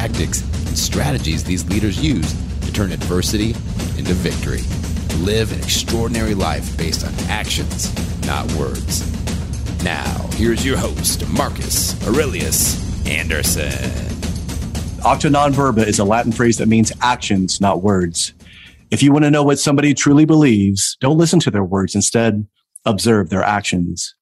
tactics, and strategies these leaders use to turn adversity into victory. Live an extraordinary life based on actions, not words. Now, here's your host, Marcus Aurelius Anderson. Octa non verba is a Latin phrase that means actions, not words. If you want to know what somebody truly believes, don't listen to their words. Instead, observe their actions.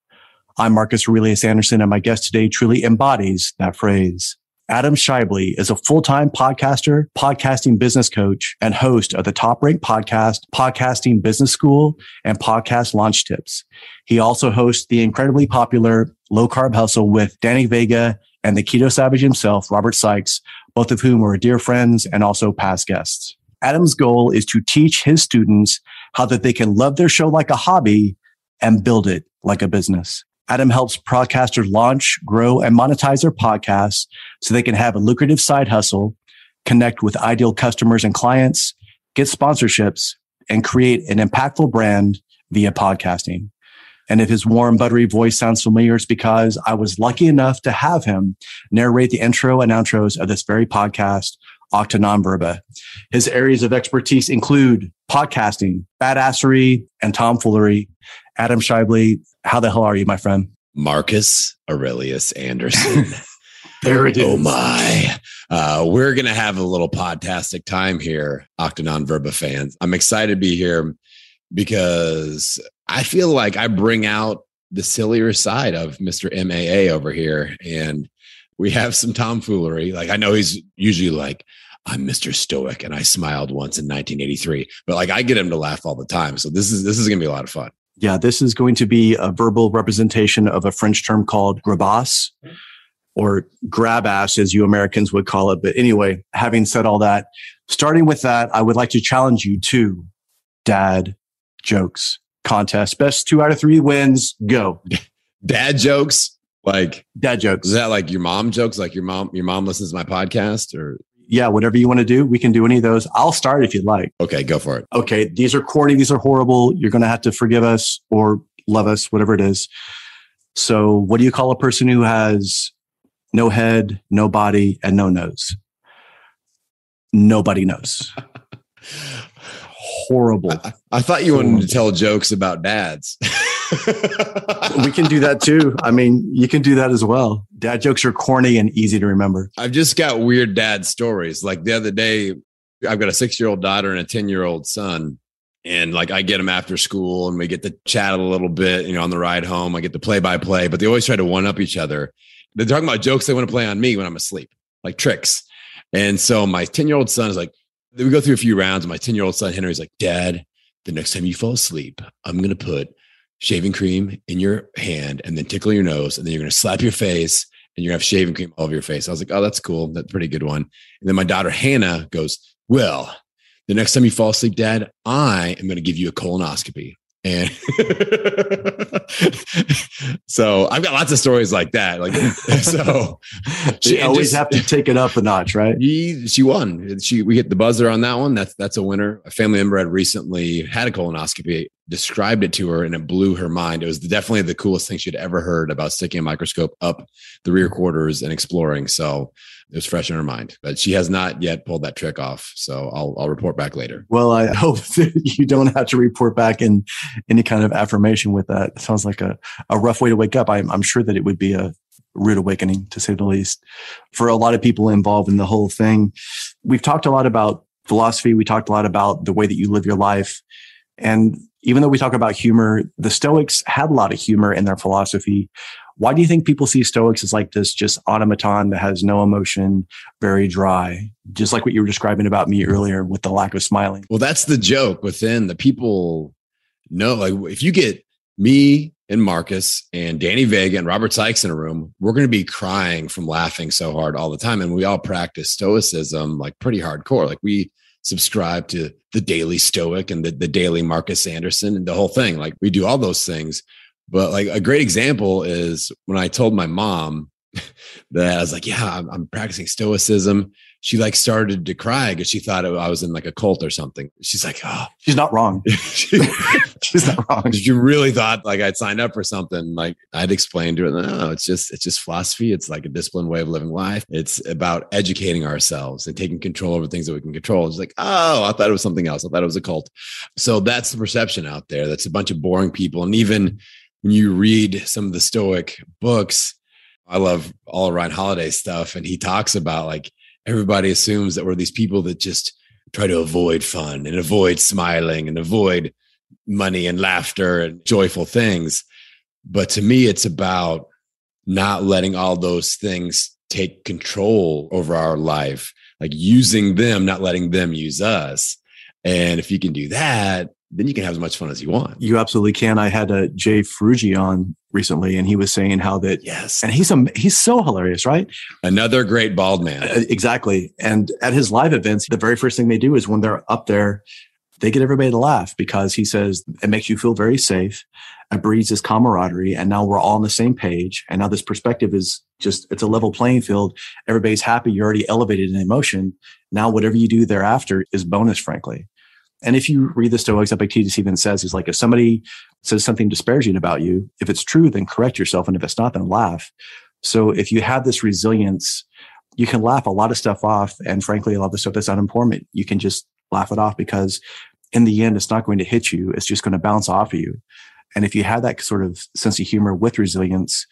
I'm Marcus Aurelius Anderson, and my guest today truly embodies that phrase. Adam Schaeuble is a full-time podcaster, podcasting business coach, and host of the top-ranked podcast, Podcasting Business School and Podcast Launch Tips. He also hosts the incredibly popular Low Carb Hustle with Danny Vega and the Keto Savage himself, Robert Sykes, both of whom are dear friends and also past guests. Adam's goal is to teach his students how that they can love their show like a hobby and build it like a business. Adam helps podcasters launch, grow, and monetize their podcasts so they can have a lucrative side hustle, connect with ideal customers and clients, get sponsorships, and create an impactful brand via podcasting. And if his warm, buttery voice sounds familiar, it's because I was lucky enough to have him narrate the intro and outros of this very podcast, Octa Non Verba. His areas of expertise include podcasting, badassery, and tomfoolery. Adam Schaeuble, how the hell are you, my friend? Marcus Aurelius Anderson. there it is. Oh my. Uh, we're going to have a little podtastic time here, Octa Non Verba fans. I'm excited to be here because I feel like I bring out the sillier side of Mr. MAA over here. And we have some tomfoolery. Like I know he's usually like, I'm Mr. Stoic and I smiled once in 1983, but like I get him to laugh all the time. So this is this is gonna be a lot of fun. Yeah, this is going to be a verbal representation of a French term called grabasse or grab ass, as you Americans would call it. But anyway, having said all that, starting with that, I would like to challenge you to dad jokes contest. Best two out of three wins. Go. Dad jokes. Like dad jokes. Is that like your mom jokes? Like your mom, your mom listens to my podcast or yeah, whatever you want to do, we can do any of those. I'll start if you'd like. Okay, go for it. Okay, these are corny, these are horrible. You're going to have to forgive us or love us, whatever it is. So, what do you call a person who has no head, no body, and no nose? Nobody knows. Horrible. I, I, thought you wanted to tell jokes about dads. we can do that too. I mean, you can do that as well. Dad jokes are corny and easy to remember. I've just got weird dad stories. Like the other day, I've got a six year old daughter and a 10 year old son. And like I get them after school and we get to chat a little bit, you know, on the ride home. I get the play by play, but they always try to one up each other. They're talking about jokes they want to play on me when I'm asleep, like tricks. And so my 10 year old son is like, we go through a few rounds. My 10 year old son, Henry's like, Dad, the next time you fall asleep, I'm going to put shaving cream in your hand and then tickle your nose. And then you're going to slap your face and you're going to have shaving cream all over your face. I was like, oh, that's cool. That's a pretty good one. And then my daughter, Hannah, goes, well, the next time you fall asleep, dad, I am going to give you a colonoscopy. And so I've got lots of stories like that. Like so, she always just, have to take it up a notch, right? He, she won. She we hit the buzzer on that one. That's that's a winner. A family member had recently had a colonoscopy. Described it to her, and it blew her mind. It was definitely the coolest thing she'd ever heard about sticking a microscope up the rear quarters and exploring. So it was fresh in her mind, but she has not yet pulled that trick off. So I'll I'll report back later. Well, I hope that you don't have to report back in any kind of affirmation with that. It sounds like a, a rough way to wake up. I'm, I'm sure that it would be a rude awakening to say the least for a lot of people involved in the whole thing. We've talked a lot about philosophy. We talked a lot about the way that you live your life. And even though we talk about humor, the Stoics had a lot of humor in their philosophy. Why do you think people see Stoics as like this just automaton that has no emotion, very dry, just like what you were describing about me earlier with the lack of smiling? Well, that's the joke within the people know. Like if you get me and Marcus and Danny Vega and Robert Sykes in a room, we're going to be crying from laughing so hard all the time. And we all practice stoicism like pretty hardcore. Like we subscribe to the Daily Stoic and the, the Daily Marcus Anderson and the whole thing. Like we do all those things. But like a great example is when I told my mom that I was like, yeah, I'm, I'm practicing stoicism she like started to cry because she thought I was in like a cult or something. She's like, oh, she's not wrong. she's not wrong. She really thought like I'd signed up for something. Like I'd explained to her, no, it's just it's just philosophy. It's like a disciplined way of living life. It's about educating ourselves and taking control over things that we can control. It's like, oh, I thought it was something else. I thought it was a cult. So that's the perception out there. That's a bunch of boring people. And even when you read some of the Stoic books, I love all Ryan Holiday stuff, and he talks about like everybody assumes that we're these people that just try to avoid fun and avoid smiling and avoid money and laughter and joyful things. But to me, it's about not letting all those things take control over our life, like using them, not letting them use us. And if you can do that, then you can have as much fun as you want. You absolutely can. I had a Jay Ferruggia on recently, and he was saying how that yes, and he's a, he's so hilarious, right? Another great bald man, uh, exactly. And at his live events, the very first thing they do is when they're up there, they get everybody to laugh because he says it makes you feel very safe. It breeds this camaraderie, and now we're all on the same page. And now this perspective is just it's a level playing field. Everybody's happy. You're already elevated in emotion. Now whatever you do thereafter is bonus, frankly. And if you read the Stoics, Epictetus even says, he's like, if somebody says something disparaging about you, if it's true, then correct yourself. And if it's not, then laugh. So if you have this resilience, you can laugh a lot of stuff off. And frankly, a lot of the stuff that's unimportant, you can just laugh it off because in the end, it's not going to hit you. It's just going to bounce off of you. And if you have that sort of sense of humor with resilience,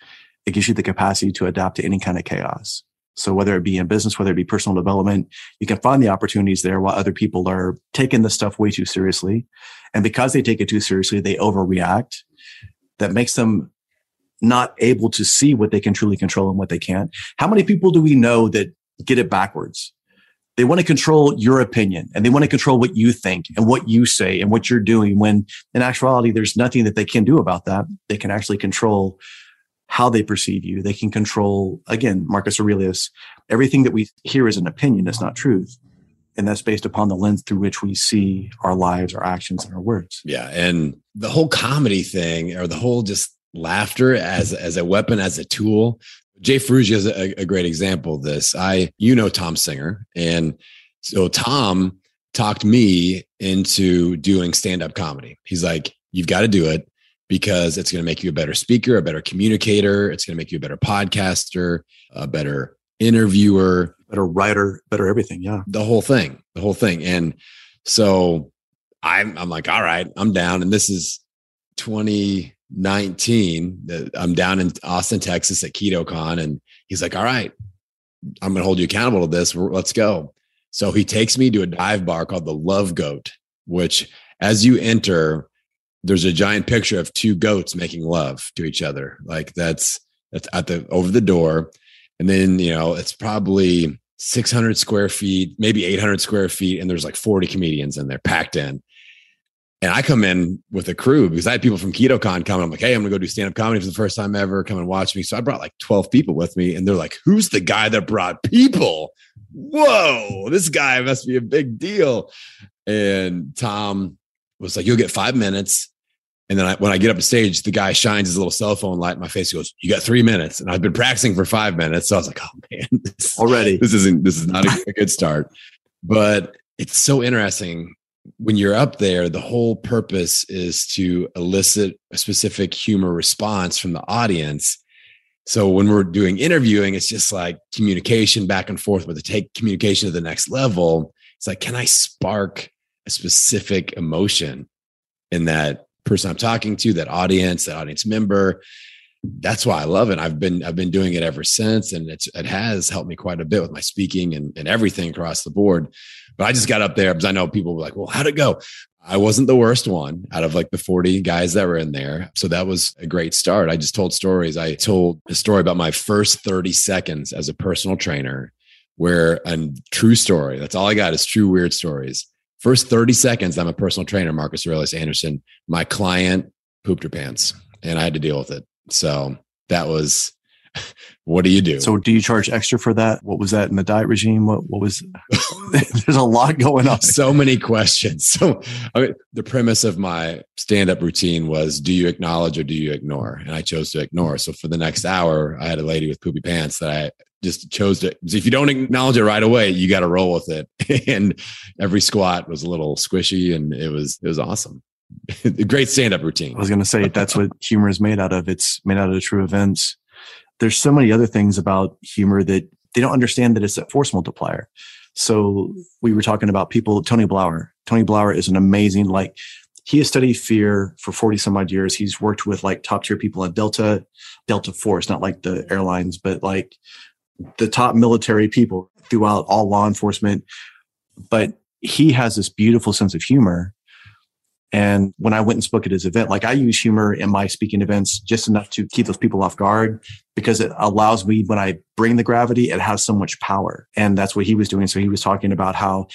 it gives you the capacity to adapt to any kind of chaos. So whether it be in business, whether it be personal development, you can find the opportunities there while other people are taking this stuff way too seriously. And because they take it too seriously, they overreact. That makes them not able to see what they can truly control and what they can't. How many people do we know that get it backwards? They want to control your opinion and they want to control what you think and what you say and what you're doing when in actuality, there's nothing that they can do about that. They can actually control how they perceive you. They can control, again, Marcus Aurelius, everything that we hear is an opinion, it's not truth. And that's based upon the lens through which we see our lives, our actions, and our words. Yeah. And the whole comedy thing or the whole just laughter as, as a weapon, as a tool. Jay Ferruggia is a, a great example of this. I, you know, Tom Singer. And so Tom talked me into doing stand up comedy. He's like, you've got to do it because it's going to make you a better speaker, a better communicator. It's going to make you a better podcaster, a better interviewer, better writer, better everything. Yeah. The whole thing, the whole thing. And so I'm, I'm like, all right, I'm down. And this is 2019. I'm down in Austin, Texas at KetoCon. And he's like, all right, I'm going to hold you accountable to this. Let's go. So he takes me to a dive bar called the Love Goat, which as you enter, there's a giant picture of two goats making love to each other. Like that's that's at the over the door. And then, you know, it's probably 600 square feet, maybe 800 square feet, and there's like 40 comedians in there packed in. And I come in with a crew because I had people from KetoCon coming. I'm like, hey, I'm gonna go do stand up comedy for the first time ever. Come and watch me. So I brought like 12 people with me, and they're like, who's the guy that brought people? Whoa, this guy must be a big deal. And Tom was like, you'll get five minutes. And then I, when I get up to stage, the guy shines his little cell phone light in my face. He goes, "You got three minutes." And I've been practicing for five minutes, so I was like, "Oh man, this, already this isn't this is not a, a good start." But it's so interesting when you're up there. The whole purpose is to elicit a specific humor response from the audience. So when we're doing interviewing, it's just like communication back and forth, but to take communication to the next level, it's like, can I spark a specific emotion in that person I'm talking to, that audience, that audience member. That's why I love it. I've been I've been doing it ever since, and it's it has helped me quite a bit with my speaking and, and everything across the board. But I just got up there because I know people were like, "Well, how'd it go?" I wasn't the worst one out of like the 40 guys that were in there. So that was a great start. I just told stories. I told a story about my first 30 seconds as a personal trainer, where a true story, that's all I got is true weird stories First 30 seconds, I'm a personal trainer, Marcus Aurelius Anderson. My client pooped her pants and I had to deal with it. So that was, what do you do? So do you charge extra for that? What was that in the diet regime? What what was there's a lot going on. So many questions. So I mean, the premise of my stand-up routine was do you acknowledge or do you ignore? And I chose to ignore. So for the next hour, I had a lady with poopy pants that I just chose to if you don't acknowledge it right away, you got to roll with it. and every squat was a little squishy and it was it was awesome. Great stand-up routine. I was going to say that's what humor is made out of. It's made out of true events there's so many other things about humor that they don't understand that it's a force multiplier. So we were talking about people, Tony Blauer. Tony Blauer is an amazing, like, he has studied fear for 40 some odd years. He's worked with like top tier people at Delta, Delta Force, not like the airlines, but like the top military people throughout all law enforcement. But he has this beautiful sense of humor and when I went and spoke at his event, like I use humor in my speaking events just enough to keep those people off guard because it allows me, when I bring the gravity, it has so much power. And that's what he was doing. So he was talking about how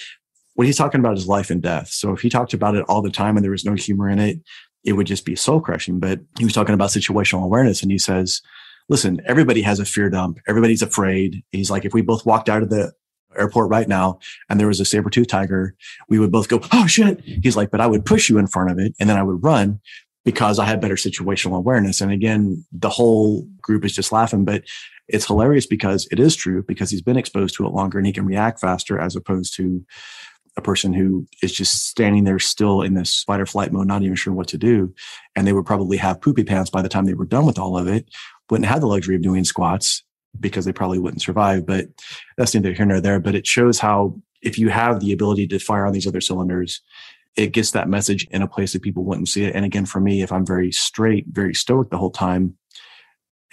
what he's talking about is life and death. So if he talked about it all the time and there was no humor in it, it would just be soul crushing. But he was talking about situational awareness and he says, listen, everybody has a fear dump. Everybody's afraid. He's like, if we both walked out of the airport right now and there was a saber tooth tiger, we would both go, Oh shit. He's like, but I would push you in front of it and then I would run because I had better situational awareness. And again, the whole group is just laughing, but it's hilarious because it is true because he's been exposed to it longer and he can react faster as opposed to a person who is just standing there still in this fight or flight mode, not even sure what to do. And they would probably have poopy pants by the time they were done with all of it, wouldn't have the luxury of doing squats because they probably wouldn't survive. But that's neither here nor there. But it shows how if you have the ability to fire on these other cylinders, it gets that message in a place that people wouldn't see it. And again, for me, if I'm very straight, very stoic the whole time,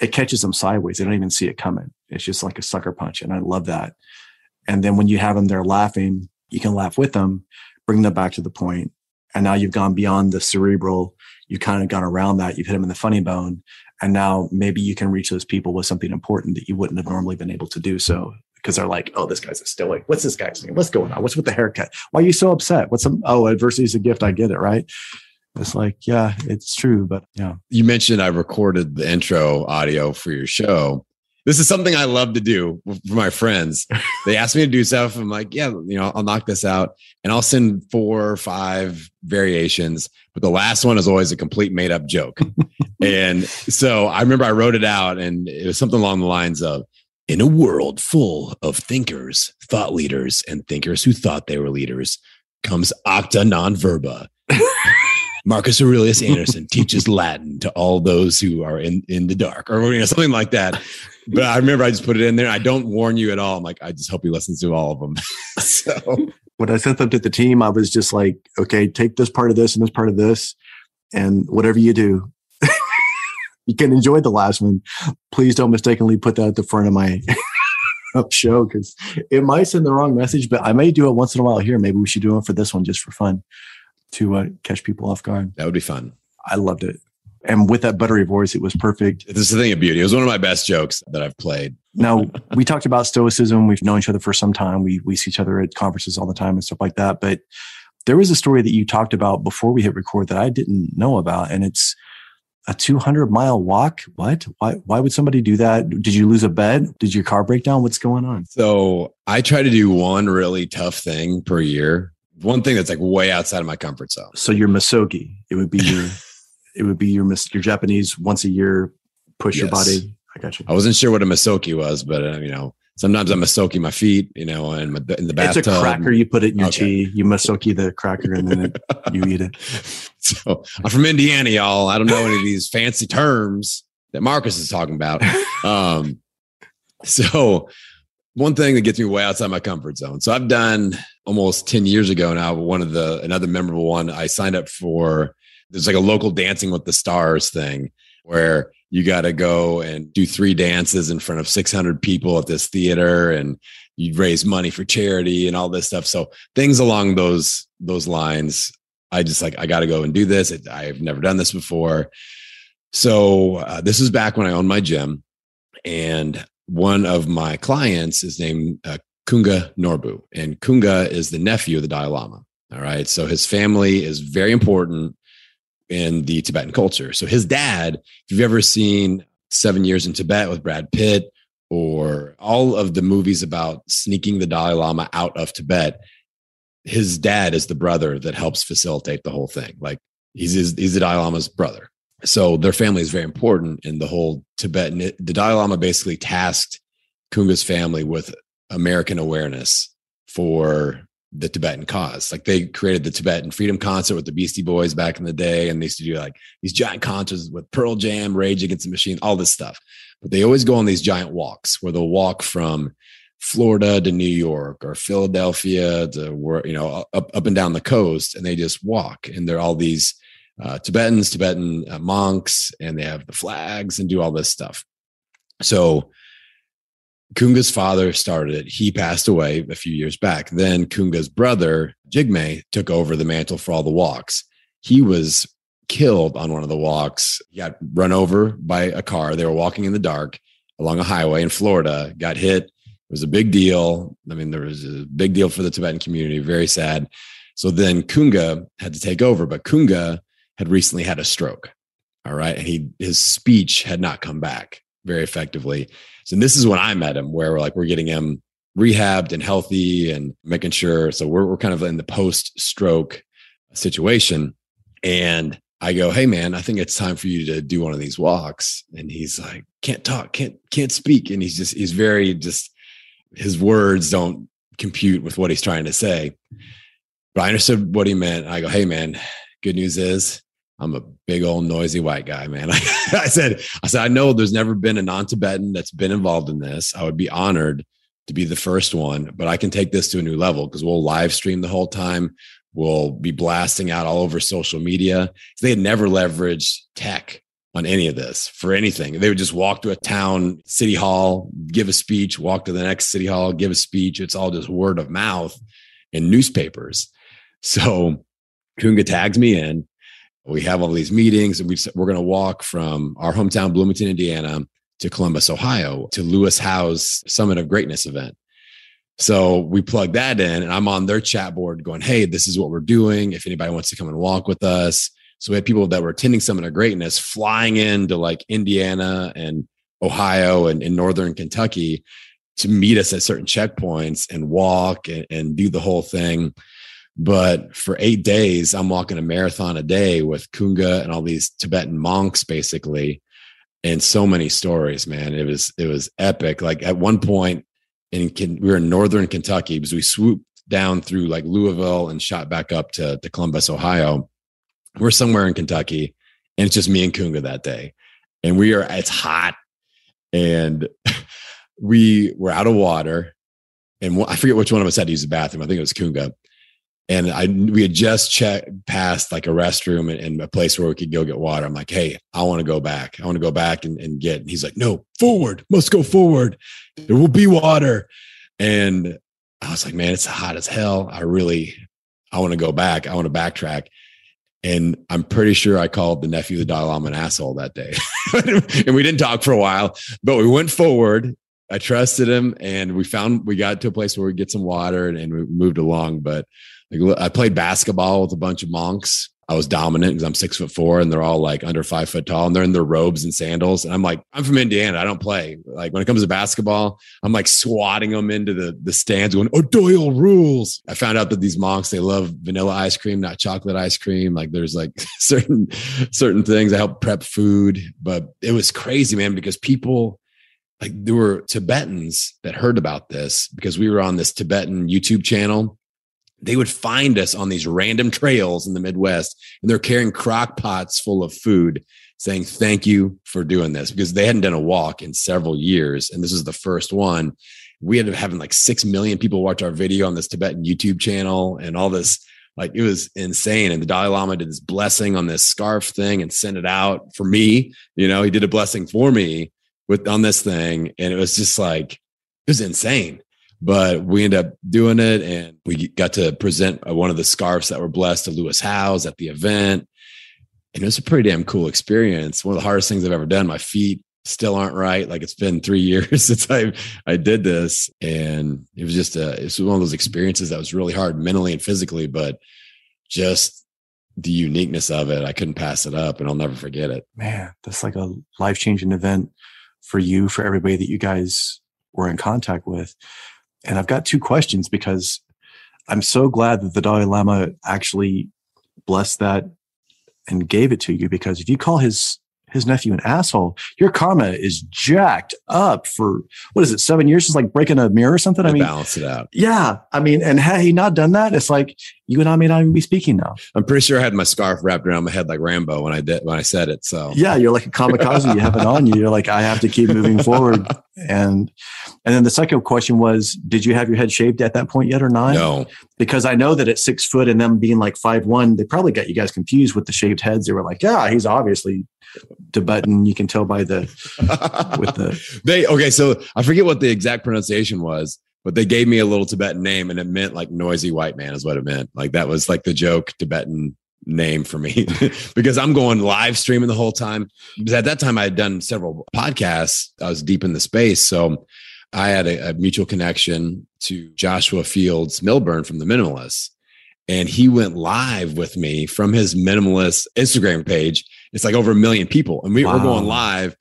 it catches them sideways. They don't even see it coming. It's just like a sucker punch. And I love that. And then when you have them there laughing, you can laugh with them, bring them back to the point, And now you've gone beyond the cerebral. You've kind of gone around that. You've hit them in the funny bone. And now maybe you can reach those people with something important that you wouldn't have normally been able to do so because they're like, oh, this guy's a stoic. What's this guy's name? What's going on? What's with the haircut? Why are you so upset? What's some, oh, adversity is a gift. I get it. Right. It's like, yeah, it's true. But yeah. You mentioned I recorded the intro audio for your show. This is something I love to do for my friends. They ask me to do stuff. I'm like, yeah, you know, I'll knock this out and I'll send four or five variations. But the last one is always a complete made up joke. and so I remember I wrote it out and it was something along the lines of, in a world full of thinkers, thought leaders, and thinkers who thought they were leaders, comes octa non verba. Marcus Aurelius Anderson teaches Latin to all those who are in, in the dark, or you know, something like that. But I remember I just put it in there. I don't warn you at all. I'm like, I just hope he listens to all of them. so when I sent them to the team, I was just like, okay, take this part of this and this part of this, and whatever you do, you can enjoy the last one. Please don't mistakenly put that at the front of my show because it might send the wrong message, but I may do it once in a while here. Maybe we should do it for this one just for fun to uh, catch people off guard. That would be fun. I loved it. And with that buttery voice, it was perfect. This is the thing of beauty. It was one of my best jokes that I've played. now, we talked about stoicism. We've known each other for some time. We, we see each other at conferences all the time and stuff like that. But there was a story that you talked about before we hit record that I didn't know about. And it's a 200 mile walk. What? Why, why would somebody do that? Did you lose a bed? Did your car break down? What's going on? So I try to do one really tough thing per year. One thing that's like way outside of my comfort zone. So your misogi, it would be your, it would be your, your Japanese once a year push yes. your body. I got you. I wasn't sure what a misoki was, but uh, you know, sometimes I'm soaking my feet, you know, in, my, in the bathtub. It's a cracker. You put it in your okay. tea. You masoki the cracker and then it, you eat it. So I'm from Indiana, y'all. I don't know any of these fancy terms that Marcus is talking about. Um, so one thing that gets me way outside my comfort zone. So I've done almost 10 years ago now, one of the, another memorable one I signed up for. There's like a local dancing with the stars thing where you got to go and do three dances in front of 600 people at this theater and you raise money for charity and all this stuff. So things along those those lines i just like i got to go and do this. I've never done this before. So uh, this is back when i owned my gym and one of my clients is named uh, kunga norbu and kunga is the nephew of the dalai lama. All right. So his family is very important in the Tibetan culture. So his dad, if you've ever seen Seven Years in Tibet with Brad Pitt, or all of the movies about sneaking the Dalai Lama out of Tibet, his dad is the brother that helps facilitate the whole thing. Like he's his, he's the Dalai Lama's brother. So their family is very important in the whole Tibetan. The Dalai Lama basically tasked Kunga's family with American awareness for the Tibetan cause. Like they created the Tibetan Freedom Concert with the Beastie Boys back in the day, and they used to do like these giant concerts with Pearl Jam, Rage Against the Machine, all this stuff. But they always go on these giant walks where they'll walk from Florida to New York or Philadelphia to where you know up up and down the coast, and they just walk, and they're all these uh, Tibetans, Tibetan uh, monks, and they have the flags and do all this stuff. So Kunga's father started it. He passed away a few years back. Then Kunga's brother, Jigme, took over the mantle for all the walks. He was killed on one of the walks. He got run over by a car. They were walking in the dark along a highway in Florida, got hit. It was a big deal. I mean, there was a big deal for the Tibetan community, very sad. So then Kunga had to take over, but Kunga had recently had a stroke. All right. And he his speech had not come back very effectively. So this is when I met him, where we're like we're getting him rehabbed and healthy and making sure. So we're we're kind of in the post stroke situation. And I go, hey man, I think it's time for you to do one of these walks. And he's like, can't talk, can't can't speak. And he's just he's very just his words don't compute with what he's trying to say. But I understood what he meant. I go, hey man, good news is I'm a big old noisy white guy, man. I said, I said, I know there's never been a non-Tibetan that's been involved in this. I would be honored to be the first one, but I can take this to a new level because we'll live stream the whole time. We'll be blasting out all over social media. They had never leveraged tech on any of this for anything. They would just walk to a town city hall, give a speech, walk to the next city hall, give a speech. It's all just word of mouth and newspapers. So Kunga tags me in we have all these meetings and we we're going to walk from our hometown bloomington indiana to columbus ohio to lewis howes summit of greatness event. So we plug that in and i'm on their chat board going hey this is what we're doing. If anybody wants to come and walk with us. So we had people that were attending summit of greatness flying into like indiana and ohio and in northern kentucky to meet us at certain checkpoints and walk and, and do the whole thing but for eight days, I'm walking a marathon a day with Kunga and all these Tibetan monks, basically, and so many stories. Man, it was it was epic. Like at one point, in we were in northern Kentucky because we swooped down through like Louisville and shot back up to, to Columbus, Ohio. We're somewhere in Kentucky, and it's just me and Kunga that day, and we are. It's hot, and we were out of water, and I forget which one of us had to use the bathroom. I think it was Kunga and I we had just checked past like a restroom and, and, a place where we could go get water. I'm like, hey, I want to go back. I want to go back and, and get. And he's like, no, forward, must go forward. There will be water. And I was like, man, it's hot as hell. I really, I want to go back. I want to backtrack. And I'm pretty sure I called the nephew of the Dalai Lama an asshole that day. and we didn't talk for a while, but we went forward. I trusted him and we found, we got to a place where we get some water and, and we moved along. But like, I played basketball with a bunch of monks. I was dominant because I'm six foot four and they're all like under five foot tall and they're in their robes and sandals. And I'm like, I'm from Indiana. I don't play. Like when it comes to basketball, I'm like swatting them into the, the stands going, Oh, Doyle rules. I found out that these monks, they love vanilla ice cream, not chocolate ice cream. Like there's like certain, certain things. I help prep food, but it was crazy, man, because people like there were Tibetans that heard about this because we were on this Tibetan YouTube channel they would find us on these random trails in the Midwest and they're carrying crock pots full of food saying, Thank you for doing this because they hadn't done a walk in several years. And this is the first one. We ended up having like 6 million people watch our video on this Tibetan YouTube channel and all this. Like it was insane. And the Dalai Lama did this blessing on this scarf thing and sent it out for me. You know, he did a blessing for me with on this thing. And it was just like, it was insane but we ended up doing it and we got to present uh, one of the scarves that were blessed to Lewis Howes at the event. And it was a pretty damn cool experience. One of the hardest things I've ever done. My feet still aren't right. Like it's been three years since I I did this, and it was just a it was one of those experiences that was really hard mentally and physically, but just the uniqueness of it, I couldn't pass it up and I'll never forget it. Man, that's like a life changing event for you, for everybody that you guys were in contact with. And I've got two questions because I'm so glad that the Dalai Lama actually blessed that and gave it to you because if you call his his nephew an asshole, your karma is jacked up for what is it, seven years? It's like breaking a mirror or something. I mean, balance it out. Yeah. I mean, and had he not done that, it's like you and I may not even be speaking now. I'm pretty sure I had my scarf wrapped around my head like Rambo when I did when I said it. So yeah, you're like a kamikaze. you have it on you. You're like, I have to keep moving forward. And and then the second question was, did you have your head shaved at that point yet or not? No. Because I know that at six foot and them being like five one, they probably got you guys confused with the shaved heads. They were like, yeah, he's obviously Tibetan. You can tell by the with the they okay. So I forget what the exact pronunciation was, but they gave me a little Tibetan name, and it meant like noisy white man is what it meant. Like that was like the joke Tibetan name for me because I'm going live streaming the whole time. Because at that time I had done several podcasts. I was deep in the space, so I had a, a mutual connection to Joshua Fields Millburn from the Minimalists and he went live with me from his minimalist Instagram page. It's like over a million people, and we wow. were going live.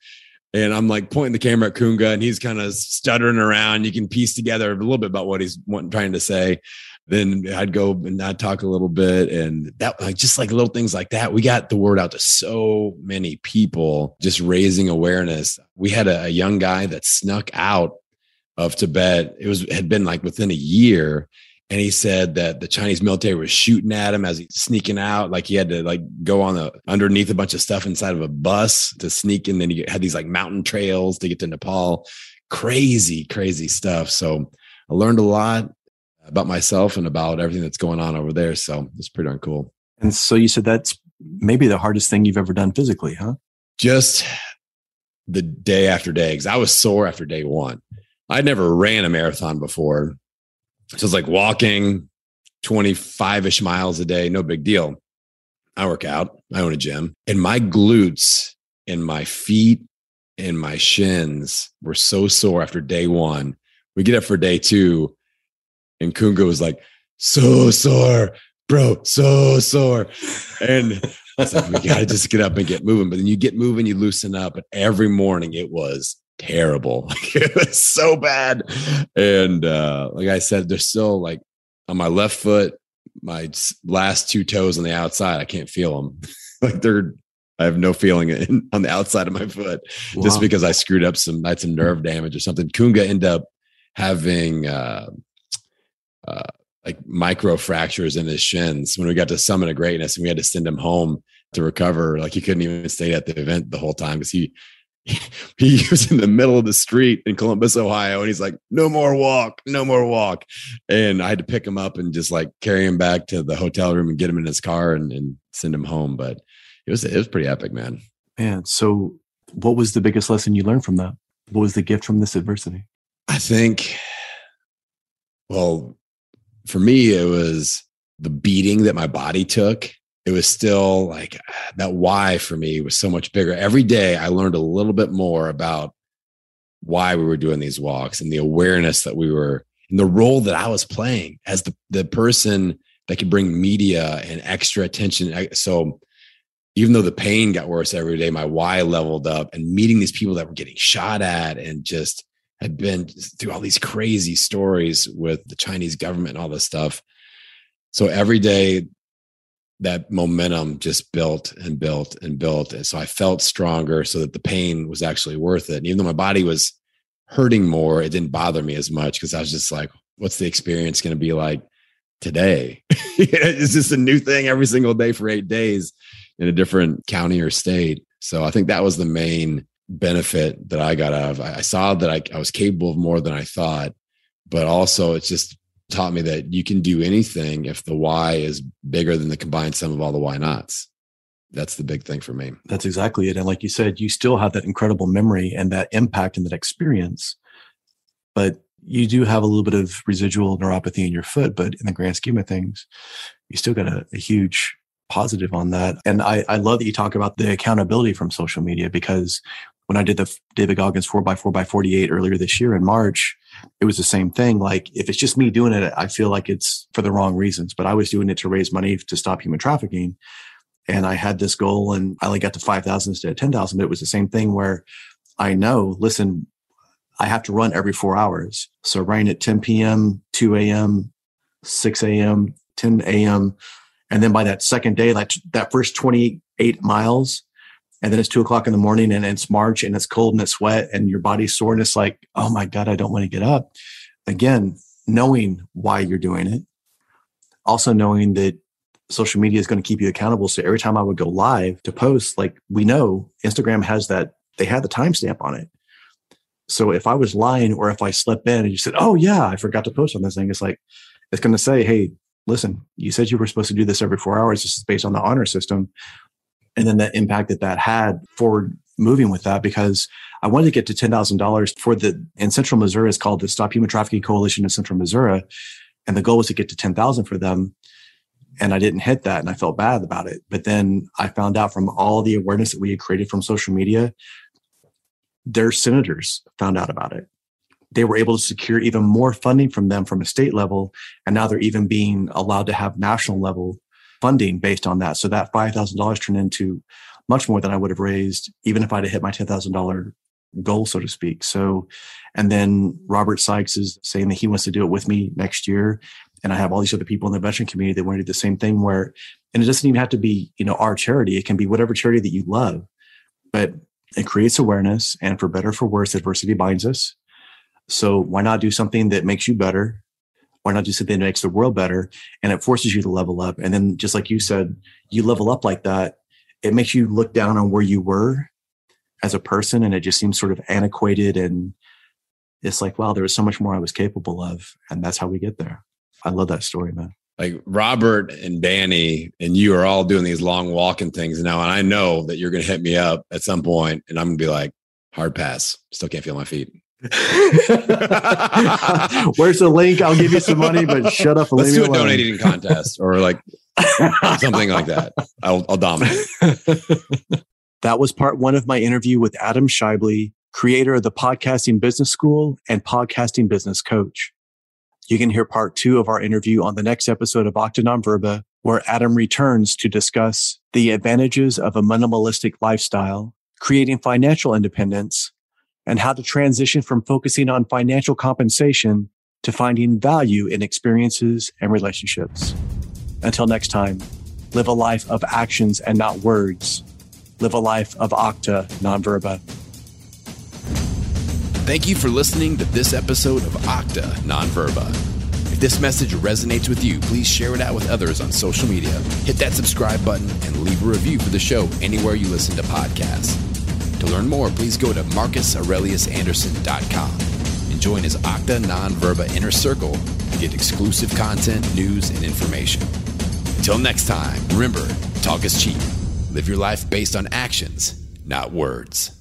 And I'm like pointing the camera at Kunga, and he's kind of stuttering around. You can piece together a little bit about what he's wanting, trying to say. Then I'd go and I'd talk a little bit, and that like just like little things like that. We got the word out to so many people, just raising awareness. We had a, a young guy that snuck out of Tibet. It was had been like within a year and he said that the Chinese military was shooting at him as he's sneaking out. Like he had to like go on the underneath a bunch of stuff inside of a bus to sneak. And then he had these like mountain trails to get to Nepal. Crazy, crazy stuff. So I learned a lot about myself and about everything that's going on over there. So it's pretty darn cool. And so you said that's maybe the hardest thing you've ever done physically, huh? Just the day after day, because I was sore after day one. I'd never ran a marathon before. So it's like walking 25 ish miles a day, no big deal. I work out, I own a gym, and my glutes and my feet and my shins were so sore after day one. We get up for day two, and Kunga was like, so sore, bro, so sore. And I was like, we gotta just get up and get moving. But then you get moving, you loosen up. And every morning it was terrible. it was so bad. And uh, like I said, there's still like on my left foot, my last two toes on the outside, I can't feel them. like they're, I have no feeling in, on the outside of my foot wow. just because I screwed up some, I had some nerve damage or something. Kunga ended up having uh, uh, like micro fractures in his shins when we got to Summit of Greatness and we had to send him home to recover. Like he couldn't even stay at the event the whole time because he he was in the middle of the street in Columbus, Ohio, and he's like, "No more walk, no more walk." And I had to pick him up and just like carry him back to the hotel room and get him in his car and, and send him home. But it was it was pretty epic, man. Man, so what was the biggest lesson you learned from that? What was the gift from this adversity? I think, well, for me, it was the beating that my body took it was still like that why for me was so much bigger. Every day I learned a little bit more about why we were doing these walks and the awareness that we were and the role that I was playing as the, the person that could bring media and extra attention. So even though the pain got worse every day, my why leveled up and meeting these people that were getting shot at and just had been through all these crazy stories with the Chinese government and all this stuff. So every day that momentum just built and built and built. And so I felt stronger so that the pain was actually worth it. And even though my body was hurting more, it didn't bother me as much because I was just like, what's the experience going to be like today? it's just a new thing every single day for eight days in a different county or state. So I think that was the main benefit that I got out of. I saw that I, I was capable of more than I thought, but also it's just taught me that you can do anything if the why is bigger than the combined sum of all the why nots. That's the big thing for me. That's exactly it. And like you said, you still have that incredible memory and that impact and that experience, but you do have a little bit of residual neuropathy in your foot. But in the grand scheme of things, you still got a, a huge positive on that. And I, I love that you talk about the accountability from social media because when I did the David Goggins 4x4 by 48 earlier this year in March, it was the same thing. Like if it's just me doing it, I feel like it's for the wrong reasons, but I was doing it to raise money to stop human trafficking. And I had this goal and I only got to 5,000 instead of 10,000. But it was the same thing where I know, listen, I have to run every four hours. So running at 10 p.m., 2 a.m., 6 a.m., 10 a.m. And then by that second day, like that first 28 miles, and then it's two o'clock in the morning and it's March and it's cold and it's wet and your body's sore and it's like, oh my God, I don't want to get up. Again, knowing why you're doing it. Also knowing that social media is going to keep you accountable. So every time I would go live to post, like we know Instagram has that, they had the timestamp on it. So if I was lying or if I slept in and you said, oh yeah, I forgot to post on this thing, it's like, it's going to say, hey, listen, you said you were supposed to do this every four hours. This is based on the honor system and then the impact that that had forward moving with that because I wanted to get to $10,000 for the, in central Missouri, it's called the Stop Human Trafficking Coalition in Central Missouri. And the goal was to get to 10,000 for them. And I didn't hit that and I felt bad about it. But then I found out from all the awareness that we had created from social media, their senators found out about it. They were able to secure even more funding from them from a state level. And now they're even being allowed to have national level funding based on that. So that $5,000 turned into much more than I would have raised, even if I'd hit my $10,000 goal, so to speak. So, and then Robert Sykes is saying that he wants to do it with me next year. And I have all these other people in the veteran community that want to do the same thing where, and it doesn't even have to be, you know, our charity. It can be whatever charity that you love, but it creates awareness and for better for worse, adversity binds us. So why not do something that makes you better why not do something that makes the world better? And it forces you to level up. And then just like you said, you level up like that. It makes you look down on where you were as a person and it just seems sort of antiquated and it's like, wow, there was so much more I was capable of. And that's how we get there. I love that story, man. Like Robert and Danny and you are all doing these long walking things now. And I know that you're going to hit me up at some point and I'm going to be like, hard pass. Still can't feel my feet. Where's the link? I'll give you some money, but shut up. Let's do a donating contest or like something like that. I'll, I'll dominate. that was part one of my interview with Adam Schaeuble, creator of the Podcasting Business School and Podcasting Business Coach. You can hear part two of our interview on the next episode of Octa Non Verba, where Adam returns to discuss the advantages of a minimalistic lifestyle, creating financial independence, and how to transition from focusing on financial compensation to finding value in experiences and relationships. Until next time, live a life of actions and not words. Live a life of octa, non verba. Thank you for listening to this episode of Octa Non Verba. If this message resonates with you, please share it out with others on social media. Hit that subscribe button and leave a review for the show anywhere you listen to podcasts. To learn more, please go to marcusaureliusanderson.com and join his Octa Nonverba Inner Circle to get exclusive content, news, and information. Until next time, remember talk is cheap. Live your life based on actions, not words.